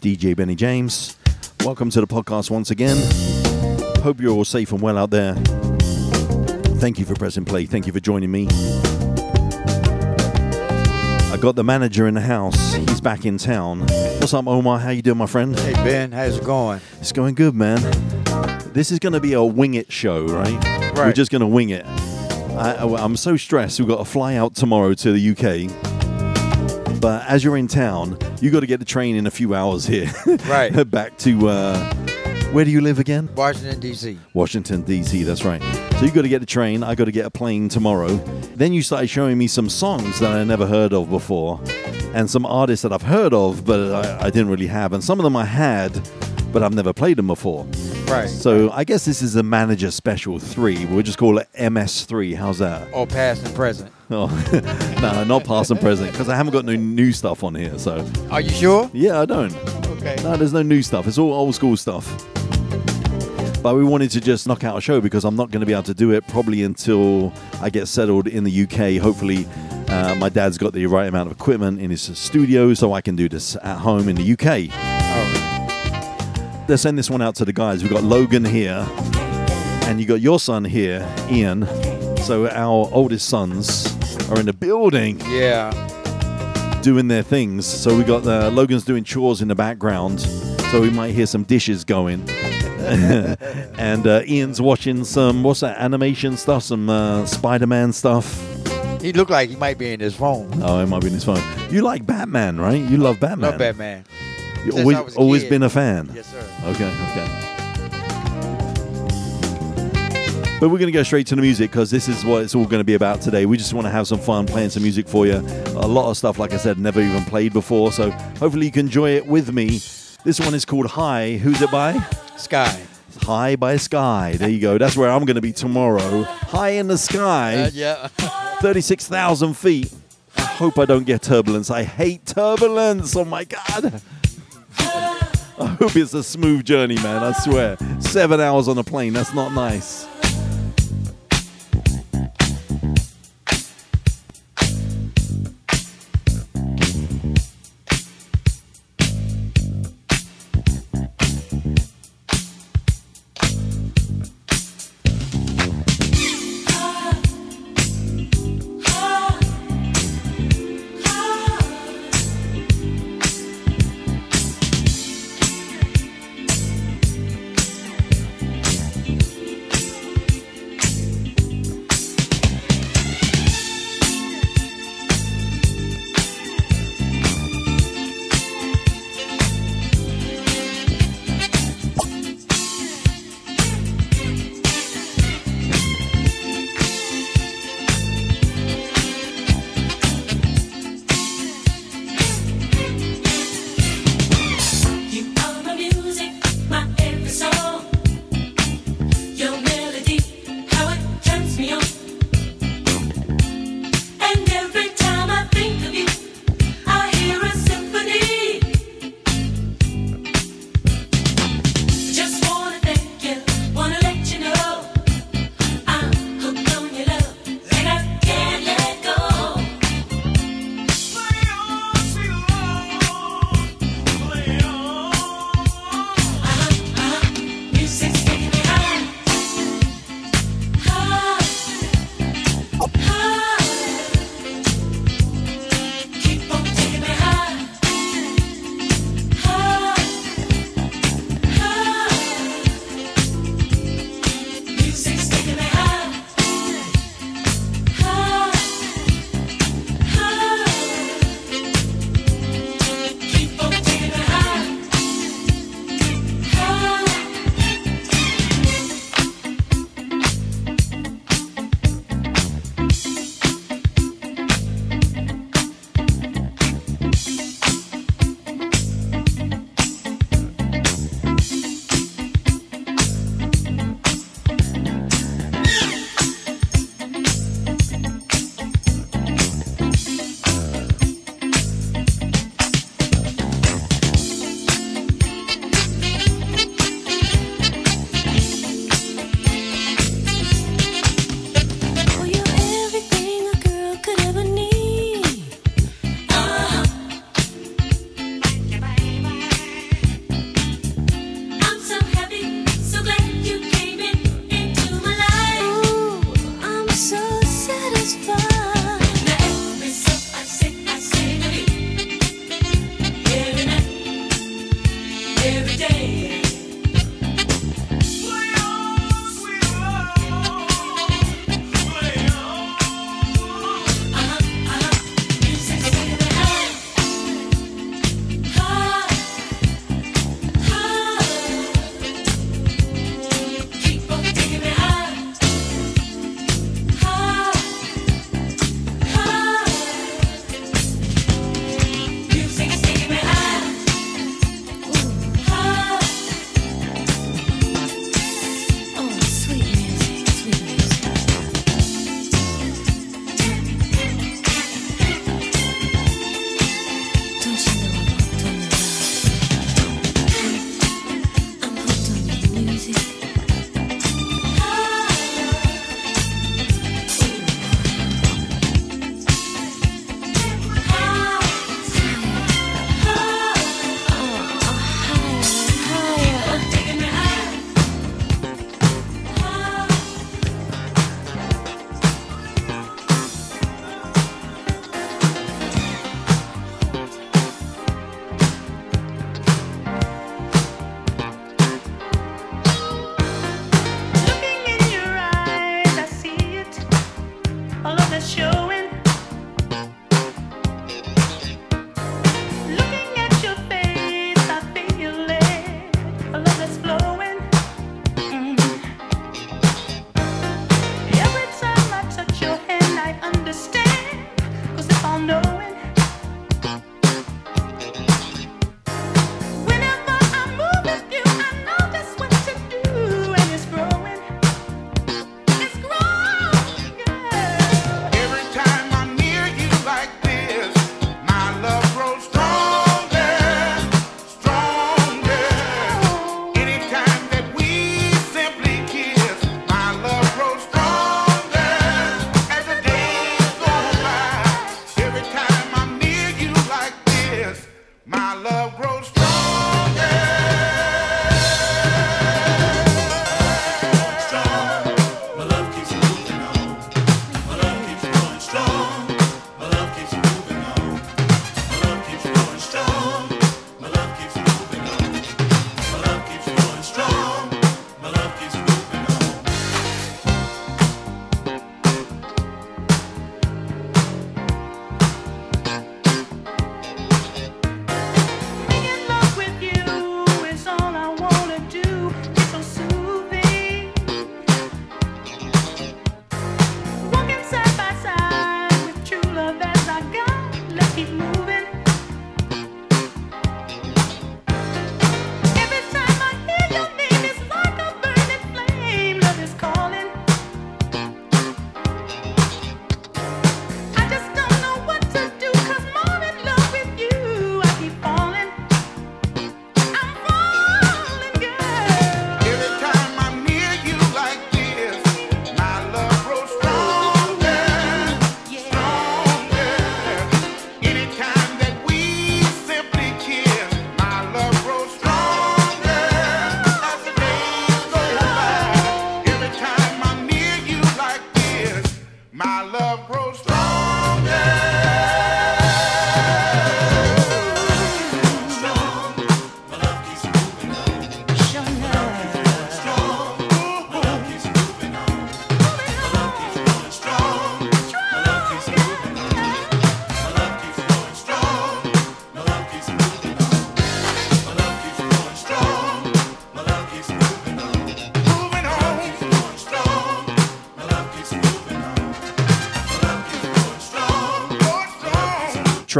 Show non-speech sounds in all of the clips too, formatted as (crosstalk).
DJ Benny James. Welcome to the podcast once again. Hope you're all safe and well out there. Thank you for pressing play. Thank you for joining me. I got the manager in the house. He's back in town. What's up, Omar? How you doing, my friend? Hey Ben, how's it going? It's going good, man. This is going to be a wing it show, right? Right. We're just going to wing it. I, I'm so stressed. We've got to fly out tomorrow to the UK. But as you're in town, you got to get the train in a few hours here. (laughs) Right. Back to uh, where do you live again? Washington D.C. Washington D.C. That's right. So you got to get the train. I got to get a plane tomorrow. Then you started showing me some songs that I never heard of before, and some artists that I've heard of, but I, I didn't really have. And some of them I had, but I've never played them before. Right. So I guess this is a manager special three. We'll just call it MS3. How's that? Or past and present. Oh, (laughs) no, (laughs) not past and present, because I haven't got no new stuff on here. So Are you sure? yeah, I don't. Okay. No, there's no new stuff. It's all old school stuff. But we wanted to just knock out a show because I'm not going to be able to do it probably until I get settled in the UK. Hopefully, uh, my dad's got the right amount of equipment in his studio so I can do this at home in the UK. Oh, Let's send this one out to the guys. We've got Logan here, and you got your son here, Ian. So our oldest sons are in the building yeah. doing their things. So we got uh, Logan's doing chores in the background, so we might hear some dishes going. (laughs) and uh, Ian's watching some what's that animation stuff, some uh, Spider-Man stuff. He looked like he might be in his phone. Oh, he might be in his phone. You like Batman, right? You love Batman. Love Batman. You Since I always, always kid. been a fan. Yes, sir. Okay, okay. But we're going to go straight to the music because this is what it's all going to be about today. We just want to have some fun playing some music for you. A lot of stuff, like I said, never even played before. So hopefully you can enjoy it with me. This one is called High. Who's it by? Skyy. High by Skyy. There you go. That's where I'm going to be tomorrow. High in the sky, Uh, yeah. (laughs) 36,000 feet. I hope I don't get turbulence. I hate turbulence. Oh my God. (laughs) I hope it's a smooth journey, man. I swear. Seven hours on a plane. That's not nice.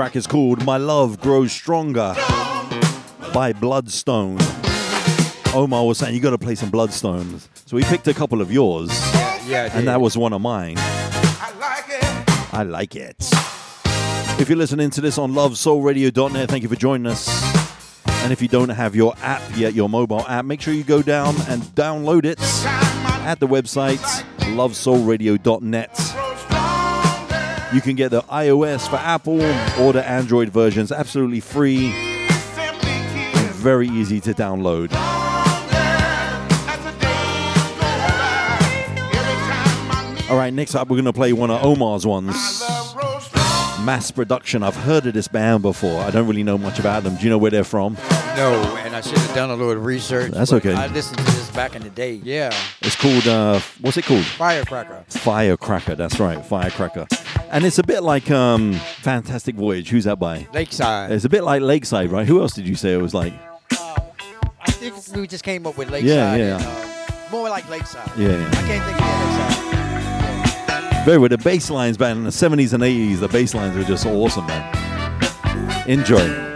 Track is called My Love Grows Stronger by Bloodstone. Omar was saying you got to play some Bloodstones. So we picked a couple of yours, Yeah, and that was one of mine. I like it. I like it. If you're listening to this on lovesoulradio.net, thank you for joining us. And if you don't have your app yet, your mobile app, make sure you go down and download it at the website lovesoulradio.net. You can get the iOS for Apple or the Android versions absolutely free and very easy to download. All right, next up, we're going to play one of Omar's ones. Mass Production. I've heard of this band before. I don't really know much about them. Do you know where they're from? No, and I should have done a little research. That's okay. I listened to this back in the day. Yeah, It's called, uh, what's it called? Firecracker. Firecracker. That's right, Firecracker. And it's a bit like um, Fantastic Voyage. Who's that by? Lakeside. It's a bit like Lakeside, right? Who else did you say it was like? I think we just came up with Lakeside. Yeah, yeah. and, uh, more like Lakeside. Yeah, yeah. I can't think of Lakeside. Very well. the bass lines back in the 70s and 80s. The bass lines were just awesome, man. Enjoy.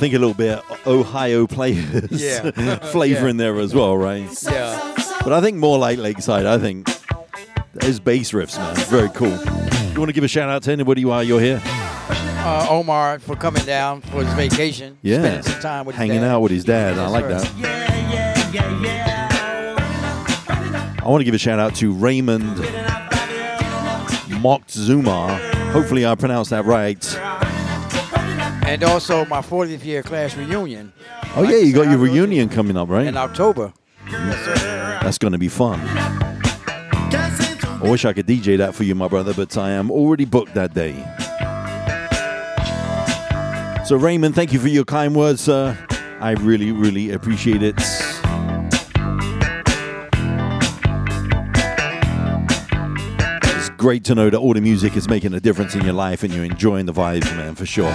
Think a little bit Ohio players Yeah. (laughs) flavor Yeah. in there as well, right? Yeah. But I think more like Lakeside. I think those bass riffs, man, very cool. You want to give a shout out to anybody while you're here? Uh, Omar for coming down for his vacation. Yeah, Spending some time with his hanging out with his dad. I like sir. that. Yeah, yeah, yeah, yeah. I want to give a shout out to Raymond Moctezuma. Hopefully, I pronounced that right. And also my 40th year class reunion Oh yeah, you got your reunion coming up, right? in October. That's going to be fun. I wish I could DJ that for you, my brother, but I am already booked that day. So, Raymond, thank you for your kind words, sir. I really, really appreciate it. It's great to know that all the music is making a difference in your life and you're enjoying the vibes, man, for sure.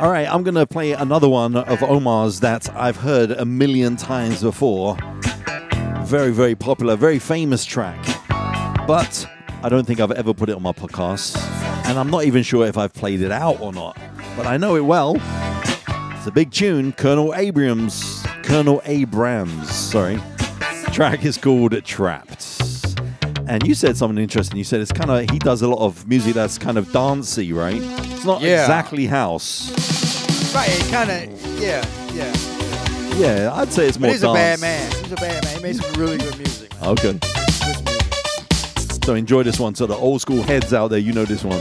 All right, I'm going to play another one of Omar's that I've heard a million times before. Very, very popular, very famous track. But I don't think I've ever put it on my podcast. And I'm not even sure if I've played it out or not. But I know it well. It's a big tune, Colonel Abrams. Colonel Abrams, sorry. Track is called Trapped. And you said something interesting. You said it's kind of, he does a lot of music that's kind of dancey, right? It's not Yeah. exactly house. Right, it kind of, yeah, yeah. Yeah, I'd say it's But more he's a bad man. He's a bad man. He makes some really good music. man. Okay. Good music. So enjoy this one. So the old school heads out there, you know this one.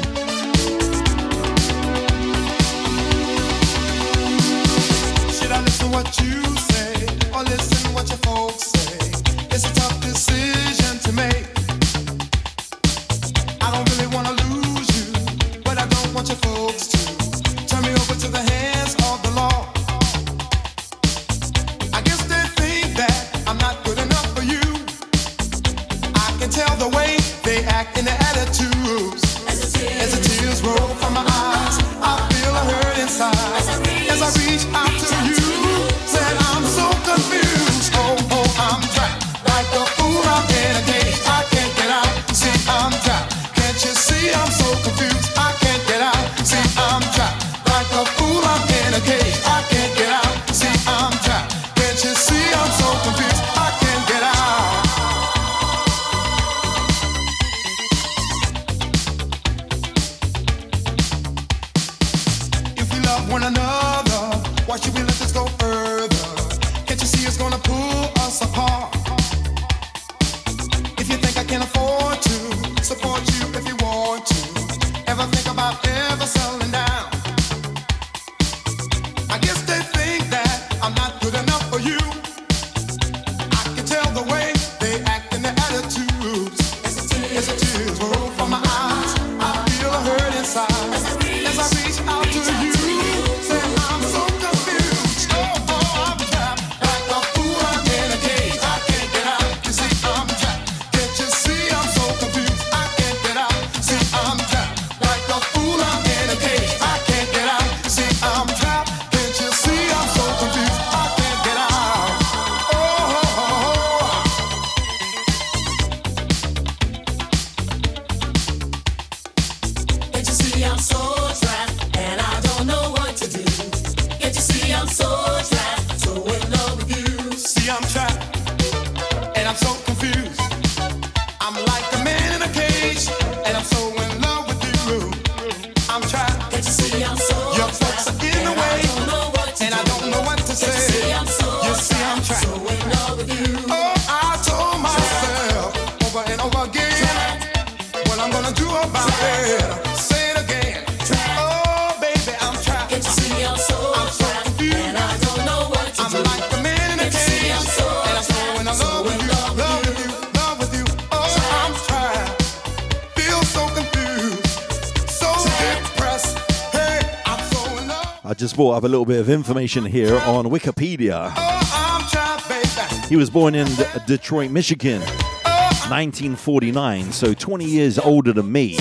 Just brought up a little bit of information here on Wikipedia. I'm trapped, baby. He was born in Detroit, Michigan, 1949, so 20 years older than me.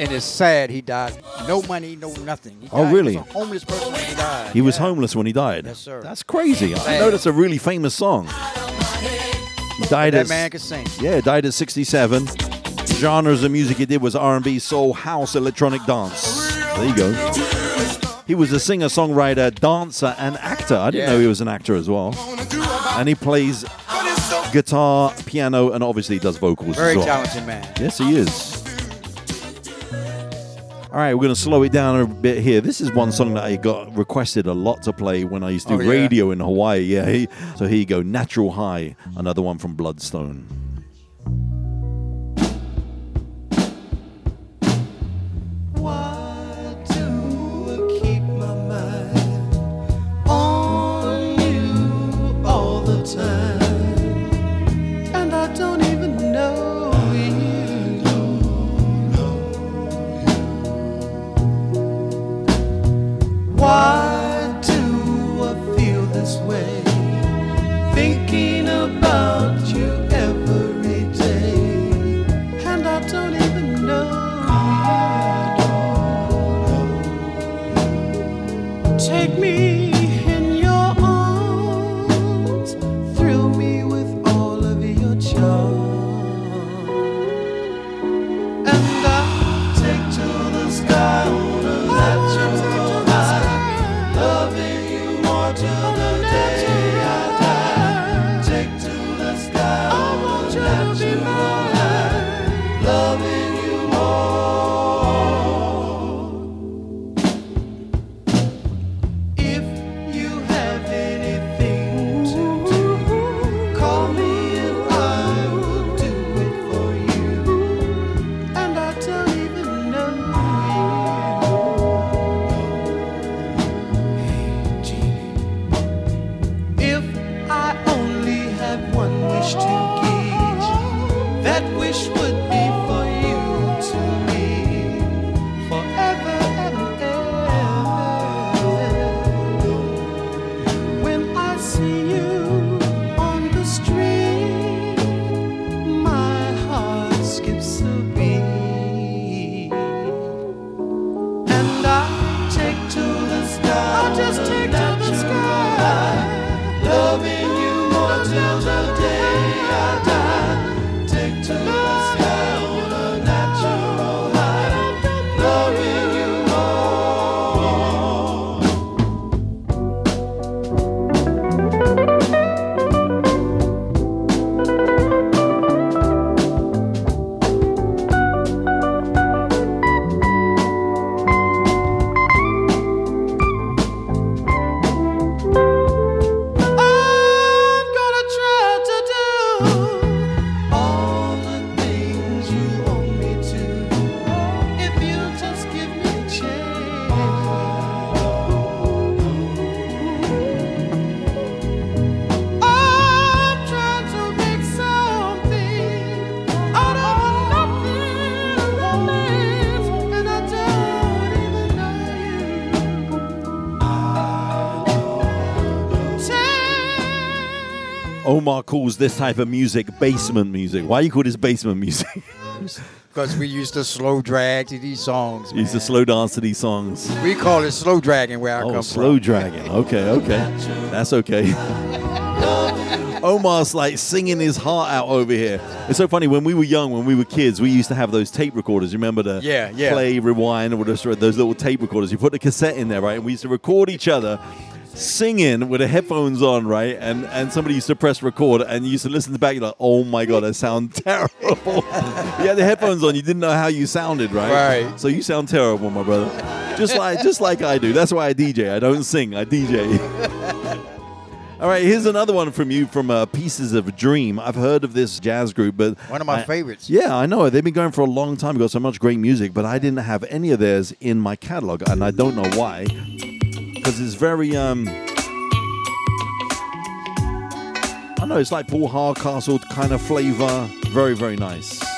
And it's sad he died. No money, no nothing. He Oh, really? He was a homeless person when he died. He was homeless when he died. Yes, sir. That's crazy. I know that's a really famous song. He died That at man could sing. yeah, died at 67. Genres of music he did was R&B, soul, house, electronic dance. There you go. He was a singer, songwriter, dancer, and actor. I didn't Yeah. know he was an actor as well. And he plays guitar, piano, and obviously does vocals Very as well. talented man. Yes, he is. All right, we're going to slow it down a bit here. This is one song that I got requested a lot to play when I used to do Oh, yeah? radio in Hawaii. Yeah, so here you go, Natural High, another one from Bloodstone. Omar calls this type of music basement music. Why do you call this basement music? (laughs) Because we used to slow drag to these songs. He used to slow dance to these songs. We call it slow dragging where I oh, come from. Oh, come slow from. dragging. Okay, okay. That's okay. (laughs) Omar's like singing his heart out over here. It's so funny. When we were young, when we were kids, we used to have those tape recorders. You remember the Yeah, yeah. play, rewind, or those, those little tape recorders? You put the cassette in there, right? And we used to record each other singing with the headphones on, right? And and somebody used to press record and you used to listen to back. You're like, oh my god, I sound (laughs) terrible. you had the headphones on. You didn't know how you sounded, right? Right. So you sound terrible, my brother. Just like just like I do. That's why I DJ. I don't sing. I DJ. (laughs) All right, here's another one from you from uh, Pieces of Dream. I've heard of this jazz group, but One of my I- favorites. Yeah, I know. They've been going for a long time. Got so much great music, but I didn't have any of theirs in my catalog, and I don't know why. Because it's very um. I know. It's like Paul Hardcastle kind of flavor. Very very nice.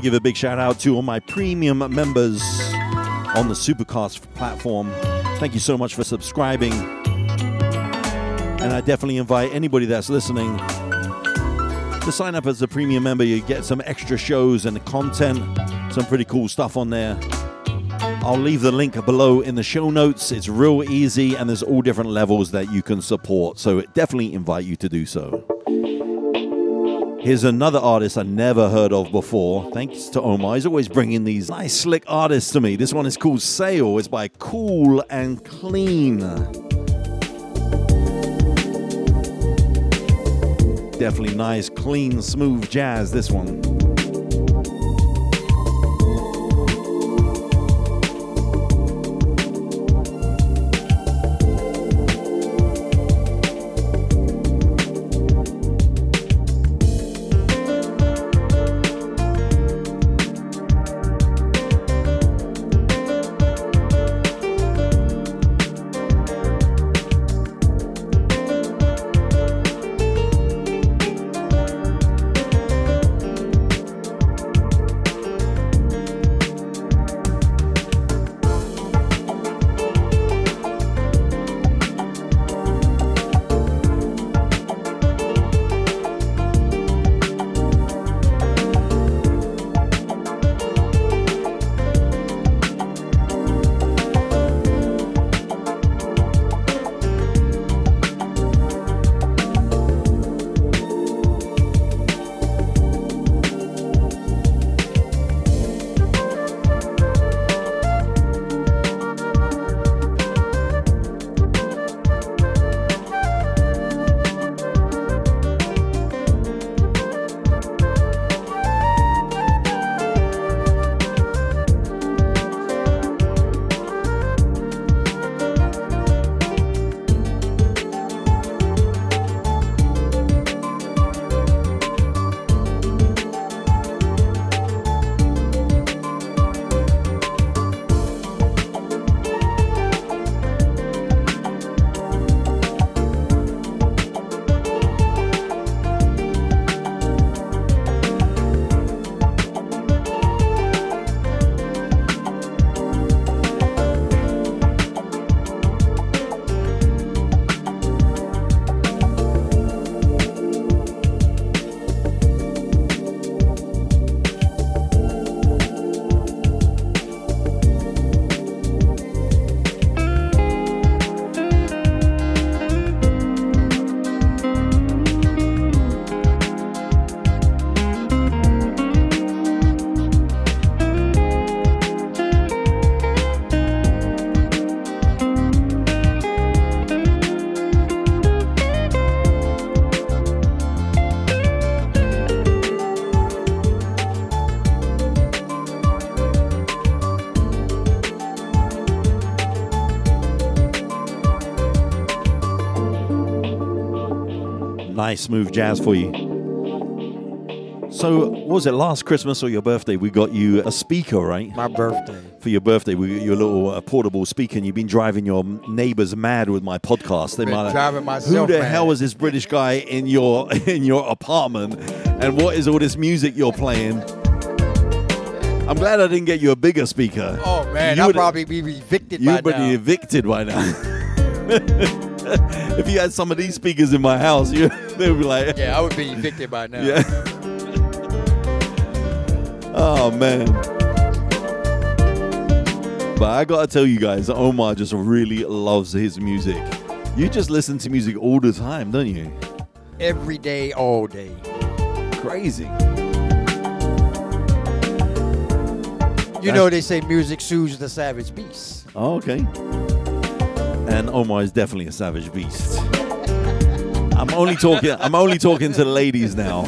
To give a big shout out to all my premium members on the Supercast platform. Thank you so much for subscribing. And I definitely invite anybody that's listening to sign up as a premium member. You get some extra shows and content, some pretty cool stuff on there. I'll leave the link below in the show notes. It's real easy and there's all different levels that you can support. So definitely invite you to do so. Here's another artist I never heard of before. Thanks to Omar. He's always bringing these nice, slick artists to me. This one is called Sail. It's by Cool and Clean. Definitely nice, clean, smooth jazz, this one. Nice, smooth jazz for you. So, was it last Christmas or your birthday? We got you a speaker, right? My birthday. For your birthday, we got you a little uh, portable speaker, and you've been driving your neighbors mad with my podcast. They Been might driving myself. Who the mad." hell is this British guy in your (laughs) in your apartment? And what is all this music you're playing? I'm glad I didn't get you a bigger speaker. Oh man, You I'll would- probably be evicted You'd be evicted by now. (laughs) (laughs) if you had some of these speakers in my house, you (laughs) they would be like, yeah, I would be evicted by now. yeah. (laughs) oh man. But I gotta tell you guys, Omar just really loves his music. You just listen to music all the time, don't you? Every day, all day. Crazy. You know they say music soothes the savage beast. Oh, okay. And Omar is definitely a savage beast. I'm only talking. I'm only talking to the ladies now.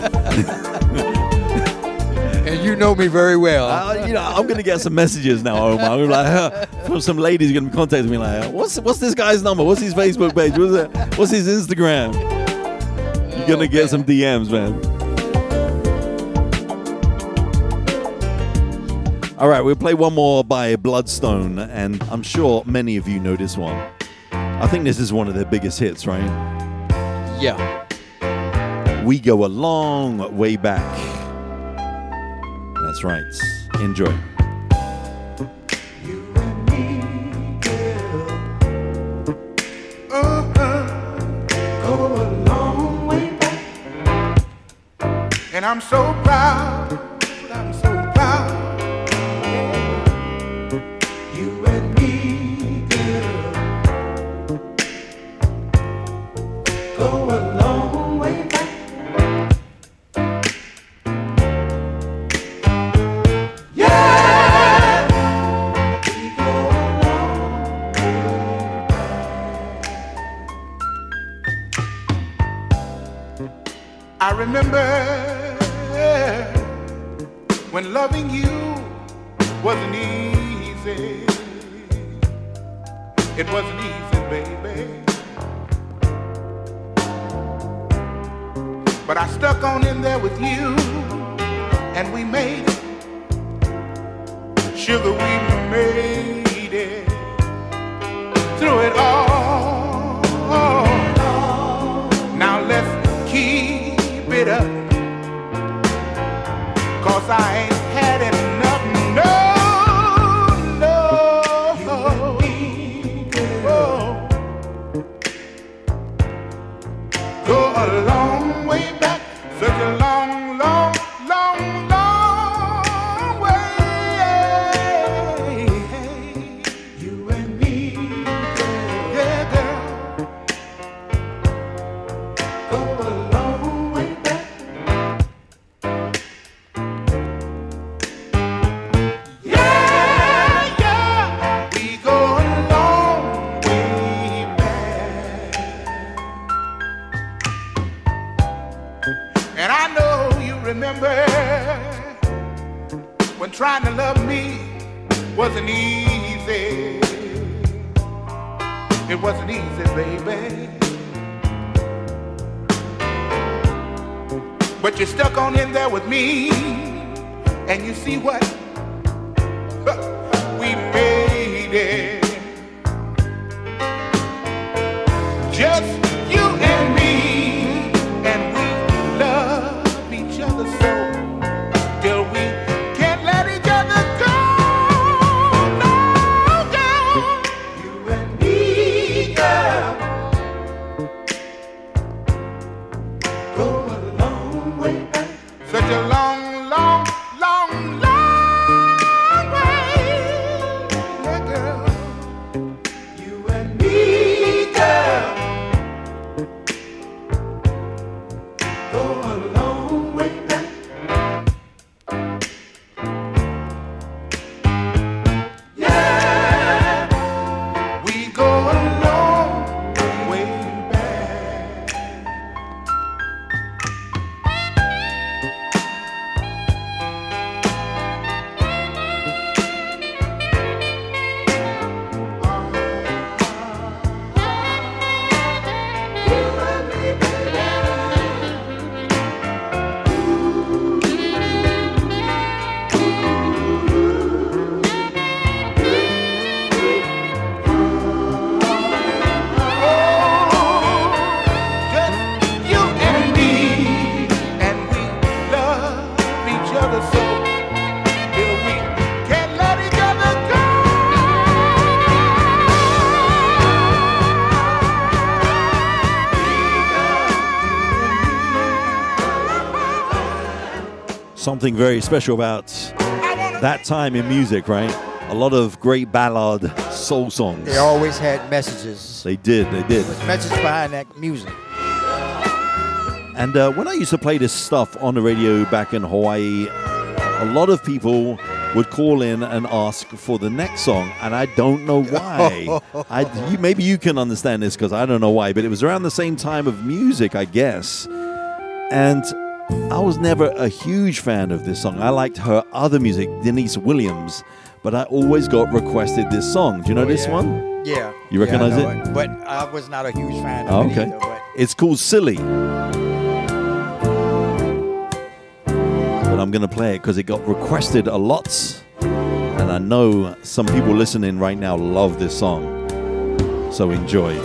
And you know me very well. Uh, you know, I'm gonna get some messages now, Omar. I'm like, uh, from some ladies gonna be contacting me like, what's what's this guy's number? What's his Facebook page? What's it? What's his Instagram? You're gonna get some DMs, man. All right, we'll play one more by Bloodstone, and I'm sure many of you know this one. I think this is one of their biggest hits, right? yeah. We go a long way back. That's right. Enjoy. Uh-huh. go a long way back. And I'm so proud, wasn't easy. It wasn't easy, baby. But you're stuck on in there with me. And you see what? Something very special about that time in music, right? A lot of great ballad soul songs. They always had messages. They did, they did. Messages behind that music. And uh, when I used to play this stuff on the radio back in Hawaii, a lot of people would call in and ask for the next song, and I don't know (laughs) why. I, you, maybe you can understand this because I don't know why, but it was around the same time of music, I guess. And I was never a huge fan of this song. I liked her other music, Deniece Williams, but I always got requested this song. Do you know Oh, this yeah. one? Yeah. You Yeah, I recognize know it? But I was not a huge fan Oh, of it okay. either, but It's called Silly. But I'm going to play it because it got requested a lot. And I know some people listening right now love this song. So enjoy.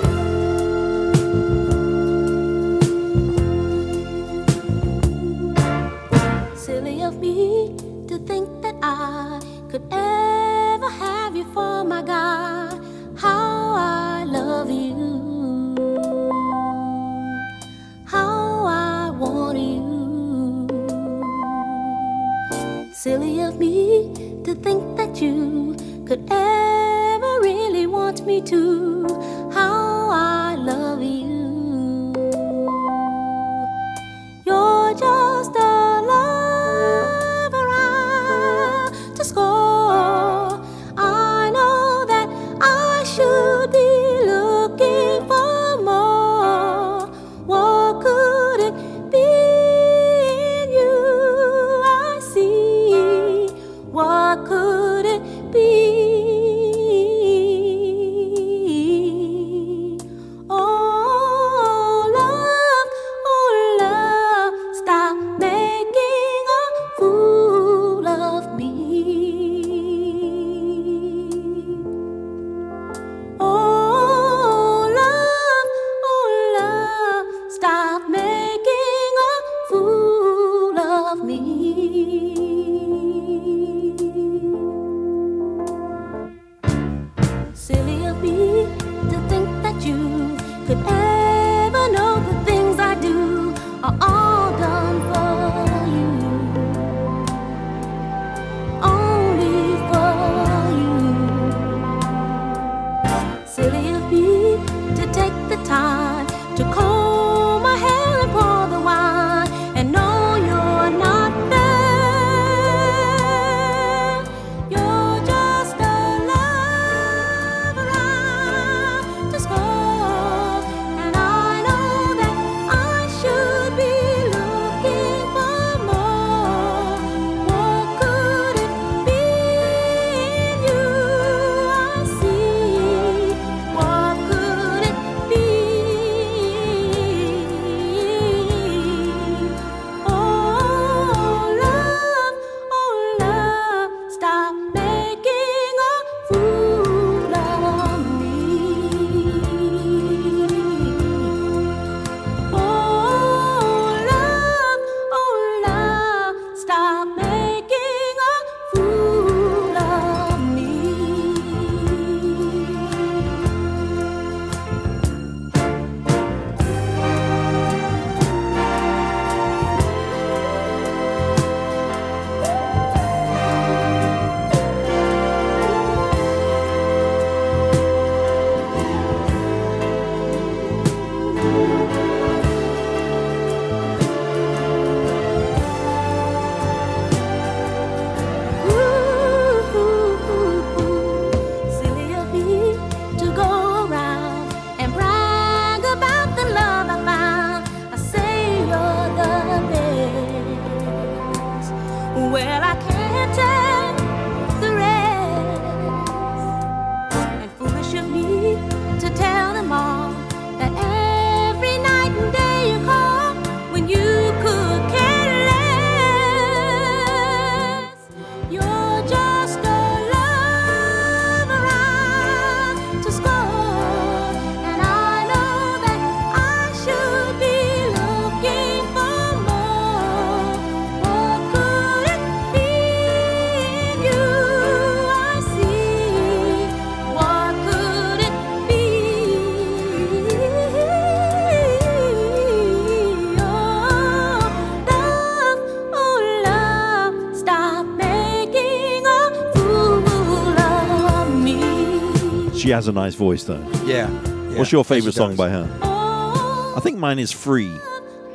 She has a nice voice, though. Yeah. What's your favorite song by her? I think mine is Free.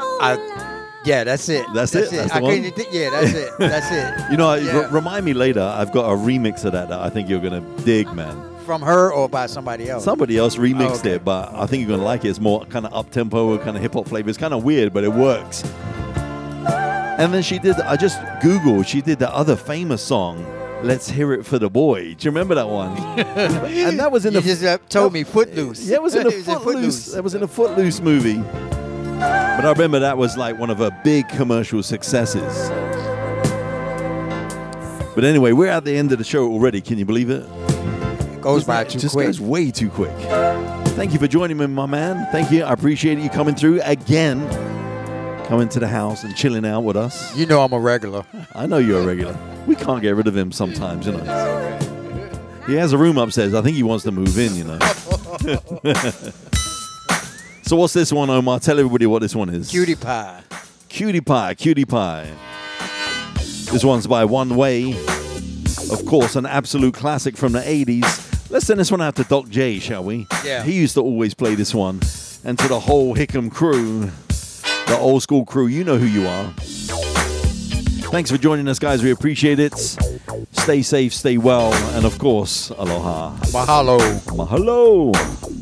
I- Yeah, that's it. That's it? That's the I one? Yeah, that's it. That's it. (laughs) You know, r- remind me later. I've got a remix of that that I think you're gonna dig, man. From her or by somebody else? Somebody else remixed Oh, okay. it, but I think you're gonna like it. It's more kind of up tempo, kind of hip hop flavor. It's kind of weird, but it works. And then she did. I just googled. She did the other famous song. Let's hear it for the boy. Do you remember that one? (laughs) and that was in you the just uh, told me Footloose. Yeah, it was in a (laughs) It was Footloose. That was in a Footloose movie. But I remember that was like one of her big commercial successes. But anyway, we're at the end of the show already. Can you believe it? It goes by too just quick. goes way too quick. Thank you for joining me, my man. Thank you. I appreciate you coming through again coming to the house and chilling out with us. You know I'm a regular. I know you're a regular. We can't get rid of him sometimes, you know. He has a room upstairs. I think he wants to move in, you know. (laughs) so what's this one, Omar? Tell everybody what this one is. Cutie pie. Cutie pie, cutie pie. This one's by One Way. Of course, an absolute classic from the 80s. Let's send this one out to Doc J, shall we? Yeah. He used to always play this one. And to the whole Hickam crew the old school crew, you know who you are. Thanks for joining us, guys. We appreciate it. Stay safe, stay well, and of course, aloha. Mahalo. Mahalo.